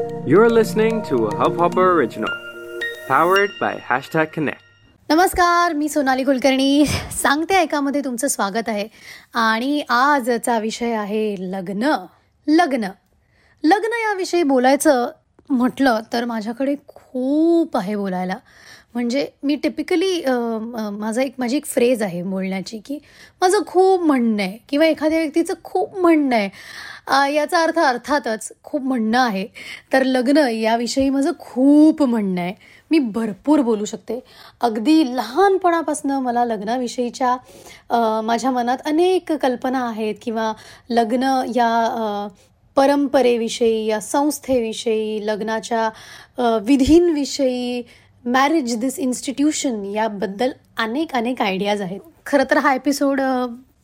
You're listening to a Hubhopper original, powered by hashtag Connect. नमस्कार मी सोनाली कुलकर्णी. सांगते ऐकामध्ये तुमचं स्वागत आहे. आणि आजचा विषय आहे लग्न लग्न. लग्न याविषयी बोलायचं म्हटलं तर माझ्याकडे खूप आहे बोलायला. म्हणजे मी टिपिकली माझा एक माझी एक फ्रेज आहे बोलण्याची की माझं खूप म्हणणं आहे किंवा एखाद्या व्यक्तीचं खूप म्हणणं आहे. याचा अर्थ अर्थातच खूप म्हणणं आहे. तर लग्न याविषयी माझं खूप म्हणणं आहे. मी भरपूर बोलू शकते. अगदी लहानपणापासून मला लग्नाविषयीच्या माझ्या मनात अनेक कल्पना आहेत किंवा लग्न या परंपरेविषयी या संस्थेविषयी लग्नाच्या विधींविषयी मॅरेज दिस इन्स्टिट्यूशन याबद्दल अनेक अनेक आयडियाज आहेत. खरं तर हा एपिसोड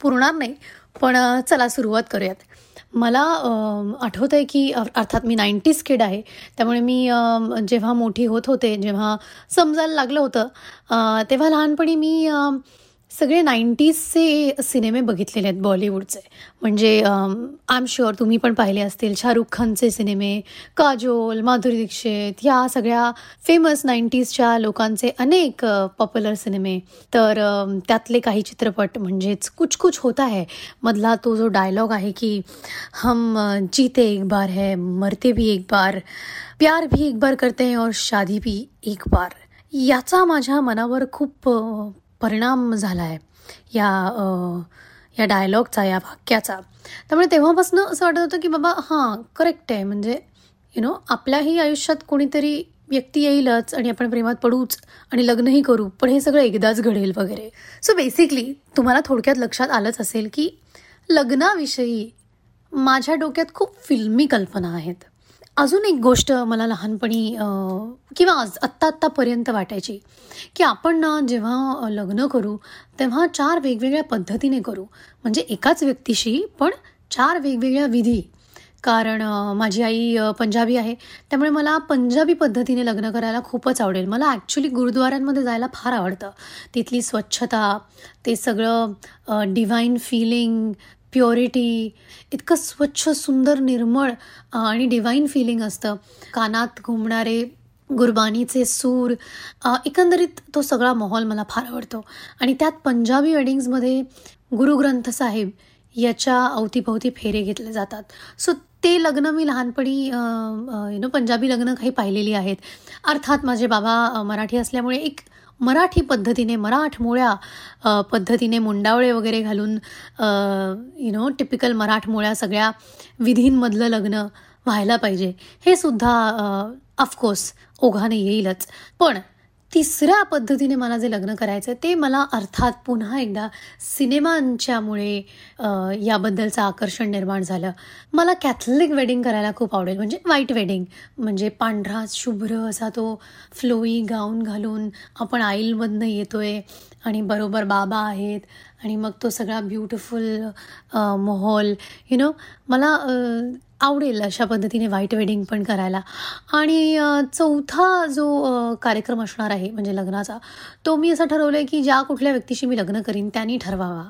पुरणार नाही पण चला सुरुवात करूयात. मला आठवतं आहे की अर्थात मी नाईन्टीज किड आहे त्यामुळे मी जेव्हा मोठी होत होते जेव्हा समजायला लागलं होतं तेव्हा लहानपणी मी सगळे नाईन्टीजचे सिनेमे बघितलेले आहेत बॉलिवूडचे. म्हणजे आय एम शुअर तुम्ही पण पाहिले असतील शाहरुख खानचे सिनेमे काजोल माधुरी दीक्षित ह्या सगळ्या फेमस नाईन्टीजच्या लोकांचे अनेक पॉप्युलर सिनेमे. तर त्यातले काही चित्रपट म्हणजेच कुछ कुछ होता है मधला तो जो डायलॉग आहे की हम जीते एक बार है मरते भी एक बार प्यार भी एक बार करते हैं और शादी भी एक बार. याचा माझ्या मनावर खूप परिणाम झाला आहे या या डायलॉगचा या वाक्याचा. त्यामुळे तेव्हापासून असं वाटत होतं की बाबा हां करेक्ट आहे. म्हणजे यु नो आपल्याही आयुष्यात कोणीतरी व्यक्ती येईलच आणि आपण प्रेमात पडूच आणि लग्नही करू पण हे सगळं एकदाच घडेल वगैरे. सो बेसिकली तुम्हाला थोडक्यात लक्षात आलंच असेल की लग्नाविषयी माझ्या डोक्यात खूप फिल्मी कल्पना आहेत. अजून एक गोष्ट मला लहानपणी किंवा आज आत्ता आत्तापर्यंत वाटायची की आपण ना जेव्हा लग्न करू तेव्हा चार वेगवेगळ्या पद्धतीने करू. म्हणजे एकाच व्यक्तीशी पण चार वेगवेगळ्या विधी. कारण माझी आई पंजाबी आहे त्यामुळे मला पंजाबी पद्धतीने लग्न करायला खूपच आवडेल. मला ॲक्च्युली गुरुद्वारांमध्ये जायला फार आवडतं. तिथली स्वच्छता ते सगळं डिवाईन फिलिंग प्युरिटी इतकं स्वच्छ सुंदर निर्मळ आणि डिवाईन फिलिंग असतं. कानात घुमणारे गुरबानीचे सूर एकंदरीत तो सगळा माहोल मला फार आवडतो. आणि त्यात पंजाबी वेडिंग्समध्ये गुरुग्रंथ साहेब याच्या अवतीभवती फेरे घेतले जातात. सो ते लग्न मी लहानपणी यु नो पंजाबी लग्न काही पाहिलेली आहेत. अर्थात माझे बाबा मराठी असल्यामुळे एक मराठी पद्धतीने मराठमोळ्या पद्धतीने मुंडावळे वगैरे घालून यु नो टिपिकल मराठमोळ्या सगळ्या विधींमधलं लग्न व्हायला पाहिजे. हे सुद्धा ऑफकोर्स ओघाने येईलच. पण तिसऱ्या पद्धतीने मला जे लग्न करायचं आहे ते मला अर्थात पुन्हा एकदा सिनेमांच्यामुळे याबद्दलचं आकर्षण निर्माण झालं. मला कॅथलिक वेडिंग करायला खूप आवडेल. म्हणजे व्हाईट वेडिंग. म्हणजे पांढरा शुभ्र असा तो फ्लोई गाऊन घालून आपण आईलमधनं येतोय आणि बरोबर बाबा आहेत. आणि मग तो सगळा ब्युटिफुल मोहोल यु नो मला आवडेल अशा पद्धतीने व्हाईट वेडिंग पण करायला. आणि चौथा जो कार्यक्रम असणार आहे म्हणजे लग्नाचा तो मी असं ठरवलं आहे की ज्या कुठल्या व्यक्तीशी मी लग्न करीन त्यांनी ठरवावा.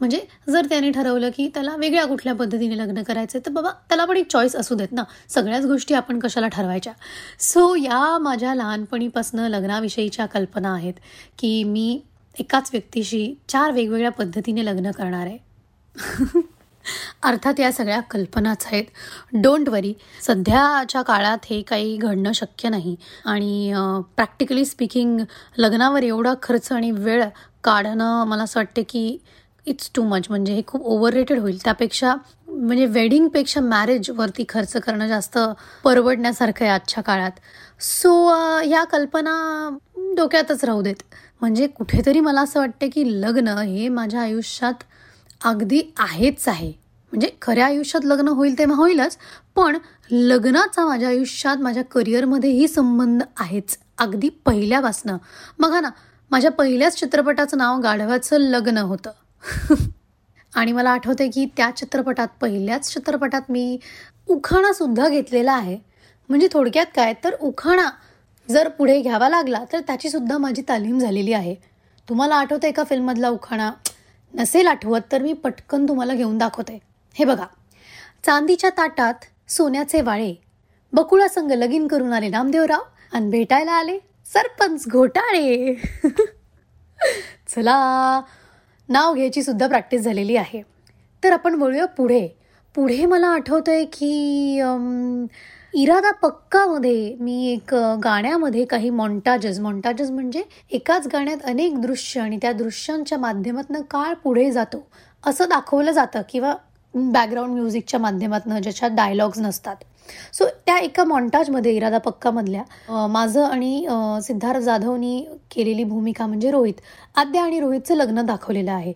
म्हणजे जर त्याने ठरवलं की त्याला वेगळ्या कुठल्या पद्धतीने लग्न करायचं तर बाबा त्याला पण एक चॉईस असू देत ना. सगळ्याच गोष्टी आपण कशाला ठरवायच्या? सो या माझ्या लहानपणीपासनं लग्नाविषयीच्या कल्पना आहेत की मी एकाच व्यक्तीशी चार वेगवेगळ्या पद्धतीने लग्न करणार. आहे अर्थात या सगळ्या कल्पनाच आहेत. डोंट वरी सध्याच्या काळात हे काही घडणं शक्य नाही. आणि प्रॅक्टिकली स्पीकिंग लग्नावर एवढा खर्च आणि वेळ काढणं मला असं वाटतं की इट्स टू मच म्हणजे हे खूप ओव्हर रेटेड होईल. त्यापेक्षा म्हणजे वेडिंगपेक्षा मॅरेजवरती खर्च करणं जास्त परवडण्यासारखं आहे आजच्या काळात. सो ह्या कल्पना डोक्यातच राहू देत. म्हणजे कुठेतरी मला असं वाटतं की लग्न हे माझ्या आयुष्यात अगदी आहेच आहे. म्हणजे खऱ्या आयुष्यात लग्न होईल तेव्हा होईलच पण लग्नाचा माझ्या आयुष्यात माझ्या करिअरमध्येही संबंध आहेच. अगदी पहिल्यापासनं. बघा ना माझ्या पहिल्याच चित्रपटाचं नाव गाढवाचं लग्न होतं. आणि मला आठवते की त्या चित्रपटात पहिल्याच चित्रपटात मी उखाणासुद्धा घेतलेला आहे. म्हणजे थोडक्यात काय? तर उखाणा जर पुढे घ्यावा लागला तर त्याचीसुद्धा माझी तालीम झालेली आहे. तुम्हाला आठवतंय का फिल्ममधला उखाणा? नसेल आठवत तर मी पटकन तुम्हाला घेऊन दाखवते. हे बघा. चांदीच्या ताटात सोन्याचे वाळे. बकुळासंग लगीन करून आले नामदेवराव आणि भेटायला आले सरपंच घोटाळे. चला. नाव घ्यायची सुद्धा प्रॅक्टिस झालेली आहे. तर आपण वळूया पुढे. पुढे मला आठवतंय की इरादा पक्कामध्ये मी एक गाण्यामध्ये काही मॉन्टाजेस मॉन्टाजेस म्हणजे एकाच गाण्यात अनेक दृश्य आणि त्या दृश्यांच्या माध्यमातून काळ पुढे जातो. असं दाखवलं जातं किंवा बॅकग्राऊंड म्युझिकच्या माध्यमातून ज्याच्यात डायलॉग्स नसतात. सो त्या एका मॉन्टाजमध्ये इरादा पक्कामधल्या माझं आणि सिद्धार्थ जाधवनी केलेली भूमिका म्हणजे रोहित. आद्या आणि रोहितचं लग्न दाखवलेलं आहे.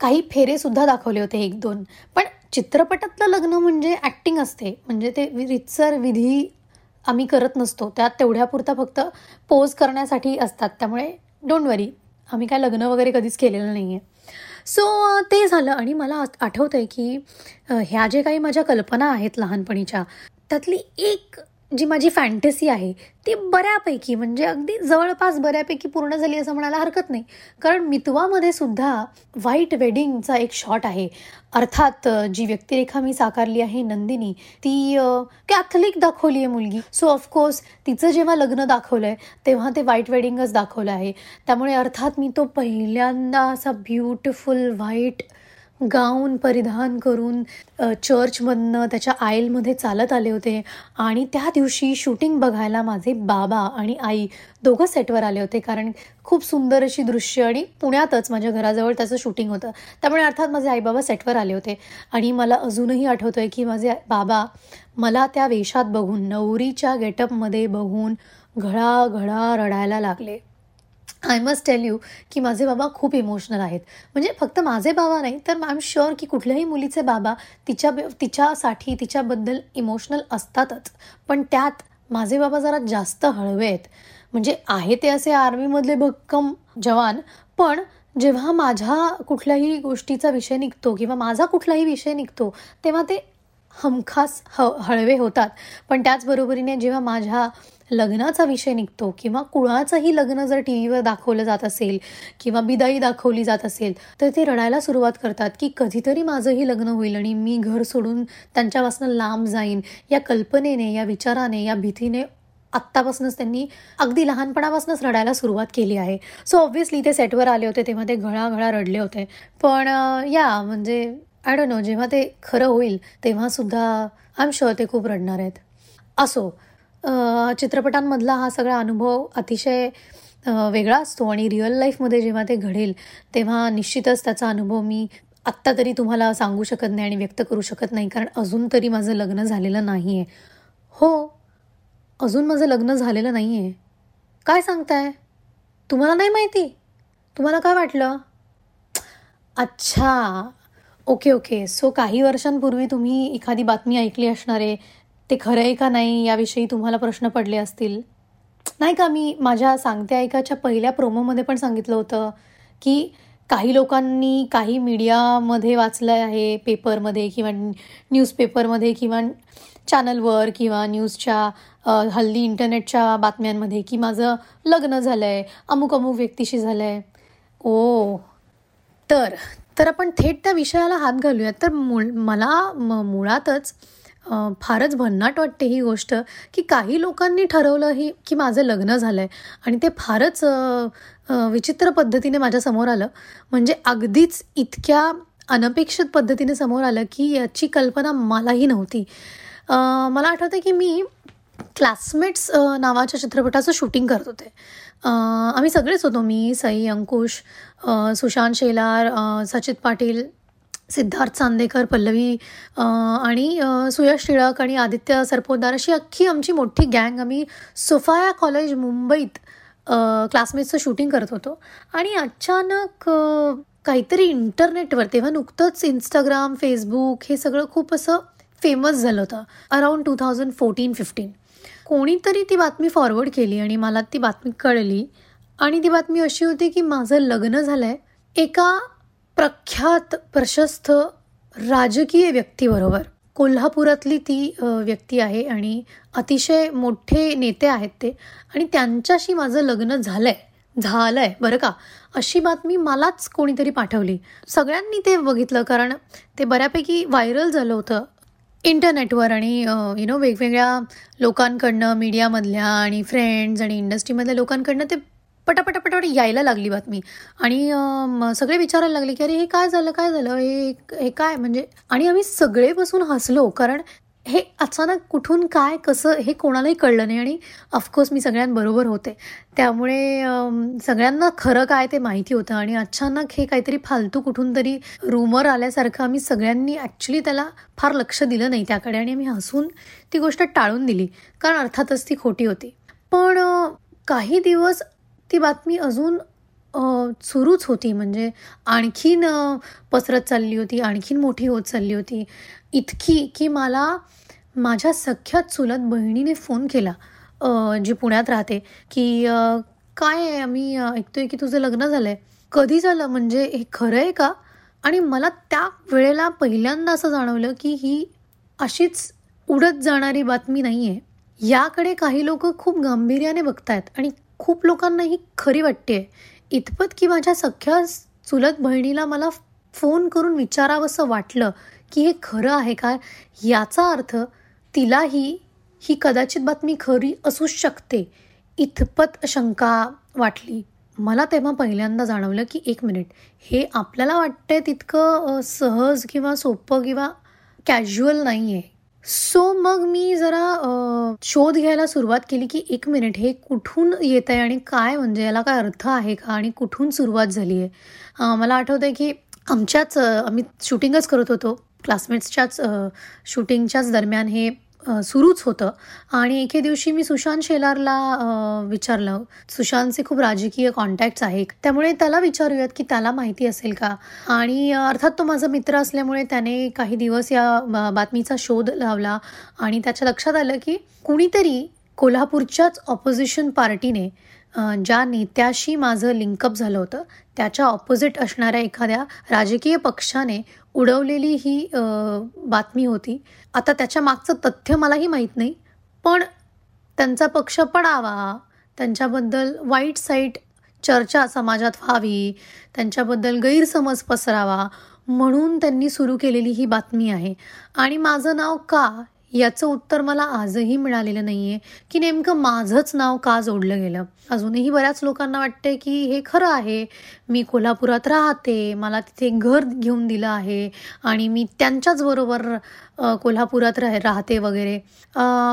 काही फेरेसुद्धा दाखवले होते एक दोन. पण चित्रपटातलं लग्न म्हणजे ॲक्टिंग असते. म्हणजे ते रितसर विधी आम्ही करत नसतो. त्यात तेवढ्यापुरता फक्त पोज करण्यासाठी असतात. त्यामुळे डोंट वरी आम्ही काय लग्न वगैरे कधीच केलेलं नाही आहे सो ते झालं आणि मला आठवतं आहे की ह्या जे काही माझ्या कल्पना आहेत लहानपणीच्या त्यातली एक जी माझी फॅन्टसी आहे ती बऱ्यापैकी म्हणजे अगदी जवळपास बऱ्यापैकी पूर्ण झाली असं म्हणायला हरकत नाही. कारण मितवामध्ये सुद्धा व्हाईट वेडिंगचा एक शॉट आहे. अर्थात जी व्यक्तिरेखा मी साकारली आहे नंदिनी ती कॅथलिक दाखवली आहे मुलगी. सो ऑफकोर्स तिचं जेव्हा लग्न दाखवलं आहे तेव्हा ते व्हाईट वेडिंगच दाखवलं आहे. त्यामुळे अर्थात मी तो पहिल्यांदा असा ब्युटिफुल व्हाईट गाऊन परिधान करून चर्चमधनं त्याच्या आईलमध्ये चालत आले होते. आणि त्या दिवशी शूटिंग बघायला माझे बाबा आणि आई दोघं सेटवर आले होते. कारण खूप सुंदर अशी दृश्य आणि पुण्यातच माझ्या घराजवळ त्याचं शूटिंग होतं. त्यामुळे अर्थात माझे आई बाबा सेटवर आले होते. आणि मला अजूनही आठवतं आहे की माझे बाबा मला त्या वेशात बघून नवरीच्या गेटअपमध्ये बघून घळा घळा रडायला लागले. आय मस्ट टेल यू की माझे बाबा खूप इमोशनल आहेत. म्हणजे फक्त माझे बाबा नाही तर आय एम शुअर की कुठल्याही मुलीचे बाबा तिच्या तिच्यासाठी तिच्याबद्दल इमोशनल असतातच. पण त्यात माझे बाबा जरा जास्त हळवे आहेत. म्हणजे आहे ते असे आर्मीमधले भक्कम जवान पण जेव्हा माझ्या कुठल्याही गोष्टीचा विषय निघतो किंवा माझा कुठलाही विषय निघतो तेव्हा ते हमखास ह हळवे होतात. पण त्याचबरोबरीने जेव्हा माझ्या लग्नाचा विषय निघतो किंवा कुणाचंही लग्न जर टी व्हीवर दाखवलं जात असेल किंवा बिदाई दाखवली जात असेल तर ते रडायला सुरुवात करतात की कधीतरी माझंही लग्न होईल आणि मी घर सोडून त्यांच्यापासून लांब जाईन. या कल्पनेने या विचाराने या भीतीने आत्तापासूनच त्यांनी अगदी लहानपणापासूनच रडायला सुरुवात केली आहे. सो ऑब्व्हियसली ते सेटवर आले होते तेव्हा ते घळाघळा रडले होते. पण या म्हणजे आय डोंट नो जेव्हा ते खरं होईल तेव्हा सुद्धा आय एम शुअर ते खूप रडणार आहेत. असो चित्रपटांमधला हा सगळा अनुभव अतिशय वेगळा असतो आणि रिअल लाईफमध्ये जेव्हा ते घडेल तेव्हा निश्चितच त्याचा अनुभव मी आत्ता तरी तुम्हाला सांगू शकत नाही आणि व्यक्त करू शकत नाही कारण अजून तरी माझं लग्न झालेलं नाही आहे हो अजून माझं लग्न झालेलं नाही आहे काय सांगताय? तुम्हाला नाही माहिती? तुम्हाला काय वाटलं? अच्छा. Okay okay. सो काही वर्षांपूर्वी तुम्ही एखादी बातमी ऐकली असणारे ते खरं आहे का नाही याविषयी तुम्हाला प्रश्न पडले असतील? नाही का मी माझ्या सांगते ऐकाच्या पहिल्या प्रोमोमध्ये पण सांगितलं होतं की काही लोकांनी काही मीडियामध्ये वाचलं आहे पेपरमध्ये किंवा न्यूजपेपरमध्ये किंवा चॅनलवर किंवा न्यूजच्या हल्ली इंटरनेटच्या बातम्यांमध्ये की माझं लग्न झालं आहे अमुक अमुक व्यक्तीशी झालं आहे ओ तर तर आपण थेट त्या विषयाला हात घालूयात. तर मुळ मला मुळातच फारच भन्नाट वाटते ही गोष्ट की काही लोकांनी ठरवलं ही की माझं लग्न झालं आहे आणि ते फारच विचित्र पद्धतीने माझ्यासमोर आलं. म्हणजे अगदीच इतक्या अनपेक्षित पद्धतीने समोर आलं की याची कल्पना मलाही नव्हती. मला आठवतं की मी क्लासमेट्स नावाच्या चित्रपटाचं शूटिंग करत होते. आम्ही सगळेच होतो. मी सई अंकुश सुशांत शेलार सचित पाटील सिद्धार्थ चांदेकर पल्लवी आणि सुयश टिळक आणि आदित्य सरपोतदार अशी अख्खी आमची मोठी गँग. आम्ही सोफाया कॉलेज मुंबईत क्लासमेट्सचं शूटिंग करत होतो. आणि अचानक काहीतरी इंटरनेटवर तेव्हा नुकतंच इंस्टाग्राम फेसबुक हे सगळं खूप असं फेमस झालं होतं. Around two thousand fourteen fifteen कोणीतरी ती बातमी फॉरवर्ड केली आणि मला ती बातमी कळली. आणि ती बातमी अशी होती की माझं लग्न झालं आहे एका प्रख्यात प्रशस्त राजकीय व्यक्तीबरोबर. कोल्हापुरातली ती व्यक्ती आहे आणि अतिशय मोठे नेते आहेत ते. आणि त्यांच्याशी माझं लग्न झालं आहे झालं आहे बरं का? अशी बातमी मलाच कोणीतरी पाठवली. सगळ्यांनी ते बघितलं कारण ते बऱ्यापैकी व्हायरल झालं होतं इंटरनेटवर आणि यु नो वेगवेगळ्या लोकांकडनं मीडियामधल्या आणि फ्रेंड्स आणि इंडस्ट्रीमधल्या लोकांकडनं ते पटापटापटापट यायला लागली बातमी. आणि सगळे विचारायला लागले की अरे हे काय झालं? काय झालं? हे हे काय? म्हणजे आणि आम्ही सगळे बसून हसलो कारण हे अचानक कुठून काय कसं हे कोणालाही कळलं नाही. आणि ऑफकोर्स मी सगळ्यांबरोबर होते. त्यामुळे सगळ्यांना खरं काय ते माहिती होतं. आणि अचानक हे काहीतरी फालतू कुठून तरी रूमर आल्यासारखं आम्ही सगळ्यांनी ॲक्च्युली त्याला फार लक्ष दिलं नाही त्याकडे. आणि आम्ही हसून ती गोष्ट टाळून दिली कारण अर्थातच ती खोटी होती. पण काही दिवस ती बातमी अजून सुरूच होती. म्हणजे आणखीन पसरत चालली होती आणखीन मोठी होत चालली होती. इतकी की मला माझ्या सख्यात चुलत बहिणीने फोन केला जी पुण्यात राहते की काय आहे? आम्ही ऐकतोय की तुझं लग्न झालं आहे कधी झालं? म्हणजे हे खरं आहे का? आणि मला त्या वेळेला पहिल्यांदा असं जाणवलं की ही अशीच उडत जाणारी बातमी नाही आहे याकडे काही लोक खूप गांभीर्याने बघतायत आणि खूप लोकांना ही खरी वाटते इतपत की माझ्या सख्या चुलत बहिणीला मला फोन करून विचारावंसं वाटलं की हे खरं आहे का? याचा अर्थ तिलाही ही कदाचित बातमी खरी असू शकते. इथपत शंका वाटली. मला तेव्हा पहिल्यांदा जाणवलं की एक मिनिट हे आपल्याला वाटतंय तितकं सहज किंवा सोपं किंवा कॅज्युअल नाही आहे सो मग मी जरा शोध घ्यायला सुरुवात केली की एक मिनिट हे कुठून येत आहे आणि काय म्हणजे याला काय अर्थ आहे का आणि कुठून सुरुवात झाली आहे? मला आठवतं आहे की आमच्याच आम्ही शूटिंगच करत होतो. क्लासमेट्सच्याच शूटिंगच्याच दरम्यान हे सुरूच होतं. आणि एके दिवशी मी सुशांत शेलारला विचारलं. सुशांतचे खूप राजकीय कॉन्टॅक्ट्स आहेत. त्यामुळे त्याला विचारूयात की त्याला माहिती असेल का? आणि अर्थात तो माझा मित्र असल्यामुळे त्याने काही दिवस या बातमीचा शोध लावला. आणि त्याच्या लक्षात आलं की कुणीतरी कोल्हापूरच्याच ऑपोजिशन पार्टीने ज्या नेत्याशी माझं लिंकअप झालं होतं त्याच्या ऑपोजिट असणाऱ्या एखाद्या राजकीय पक्षाने उडवलेली ही बातमी होती. आता त्याच्या मागचं तथ्य मलाही माहीत नाही पण त्यांचा पक्ष पडावा त्यांच्याबद्दल वाईट साईट चर्चा समाजात व्हावी त्यांच्याबद्दल गैरसमज पसरावा म्हणून त्यांनी सुरू केलेली ही बातमी आहे. आणि माझं नाव का याचं उत्तर मला आजही मिळालेलं नाही आहे की नेमकं माझंच नाव का जोडलं गेलं? अजूनही बऱ्याच लोकांना वाटते की हे खरं आहे. मी कोल्हापुरात राहते मला तिथे घर घेऊन दिलं आहे आणि मी त्यांच्याच बरोबर कोल्हापुरात राह राहते वगैरे.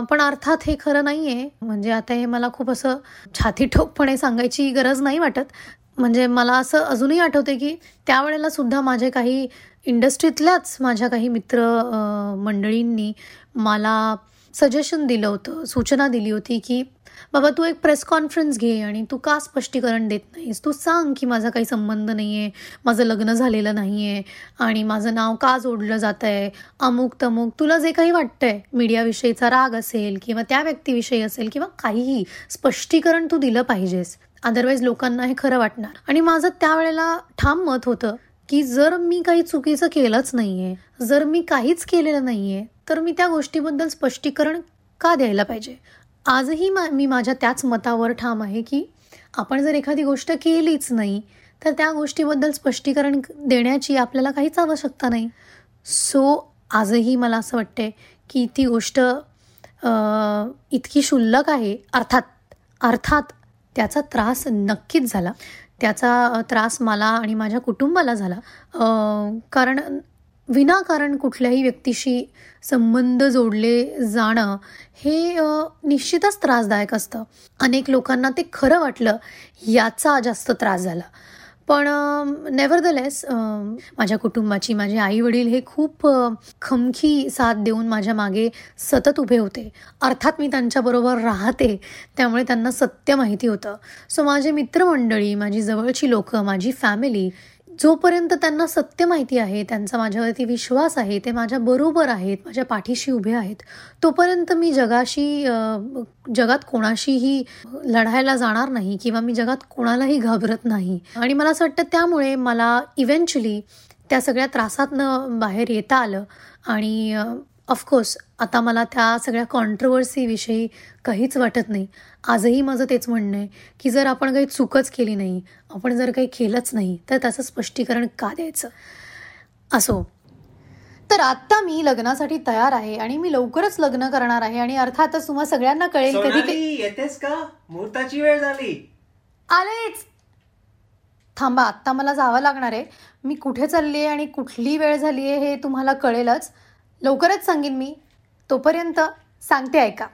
पण अर्थात हे खरं नाही आहे म्हणजे आता हे मला खूप असं छाती ठोकपणे सांगायची गरज नाही वाटत. म्हणजे मला असं अजूनही आठवते की त्यावेळेला सुद्धा माझे काही इंडस्ट्रीतल्याच माझ्या काही मित्र मंडळींनी मला सजेशन दिलं होतं सूचना दिली होती की बाबा तू एक प्रेस कॉन्फरन्स घे आणि तू का स्पष्टीकरण देत नाहीस? तू सांग की माझा काही संबंध नाही आहे माझं लग्न झालेलं नाही आहे आणि माझं नाव का जोडलं जात आहे अमुक तमुक तुला जे काही वाटतंय मीडियाविषयीचा राग असेल किंवा त्या व्यक्तीविषयी असेल किंवा काहीही स्पष्टीकरण तू दिलं पाहिजेस. अदरवाईज लोकांना हे खरं वाटणार. आणि माझं त्यावेळेला ठाम मत होतं की जर मी काही चुकीचं केलंच नाही आहे जर मी काहीच केलेलं नाही आहे तर मी त्या गोष्टीबद्दल स्पष्टीकरण का द्यायला पाहिजे? आजही मा मी माझ्या त्याच मतावर ठाम आहे की आपण जर एखादी गोष्ट केलीच नाही तर त्या गोष्टीबद्दल स्पष्टीकरण देण्याची आपल्याला काहीच आवश्यकता नाही. सो आजही मला असं वाटते की ती गोष्ट इतकी शुल्लक आहे अर्थात अर्थात त्याचा त्रास नक्कीच झाला. त्याचा त्रास मला आणि माझ्या कुटुंबाला झाला. कारण विनाकारण कुठल्याही व्यक्तीशी संबंध जोडले जाणं हे निश्चितच त्रासदायक असतं. अनेक लोकांना ते खरं वाटलं याचा जास्त त्रास झाला. पण नेवर द लेस माझ्या कुटुंबाची माझे आई वडील हे खूप खमखी साथ देऊन माझ्या मागे सतत उभे होते. अर्थात मी त्यांच्याबरोबर राहते त्यामुळे त्यांना सत्य माहिती होतं. सो माझे मित्रमंडळी माझी जवळची लोकं माझी फॅमिली जोपर्यंत त्यांना सत्य माहिती आहे त्यांचा माझ्यावरती विश्वास आहे ते माझ्या बरोबर आहेत माझ्या पाठीशी उभे आहेत तोपर्यंत मी जगाशी जगात कोणाशीही लढायला जाणार नाही किंवा मी जगात कोणालाही घाबरत नाही. आणि मला असं वाटतं त्यामुळे मला इव्हेंच्युअली त्या सगळ्या त्रासातनं बाहेर येता आलं आणि ऑफकोर्स आता मला त्या सगळ्या कॉन्ट्रवर्सीविषयी काहीच वाटत नाही. आजही माझं तेच म्हणणं आहे की जर आपण काही चूकच केली नाही आपण जर काही केलंच नाही तर त्याचं स्पष्टीकरण का द्यायचं? असो. तर आत्ता मी लग्नासाठी तयार आहे आणि मी लवकरच लग्न करणार आहे आणि अर्थातच तुम्हा सगळ्यांना कळेल कधी येतेस का? मुहूर्ताची वेळ झाली. आलेच! थांबा आत्ता मला जावं लागणार आहे. मी कुठे चालली आहे आणि कुठली वेळ झाली आहे हे तुम्हाला कळेलच. लवकरच सांगेन मी. तोपर्यंत सांगते ऐका.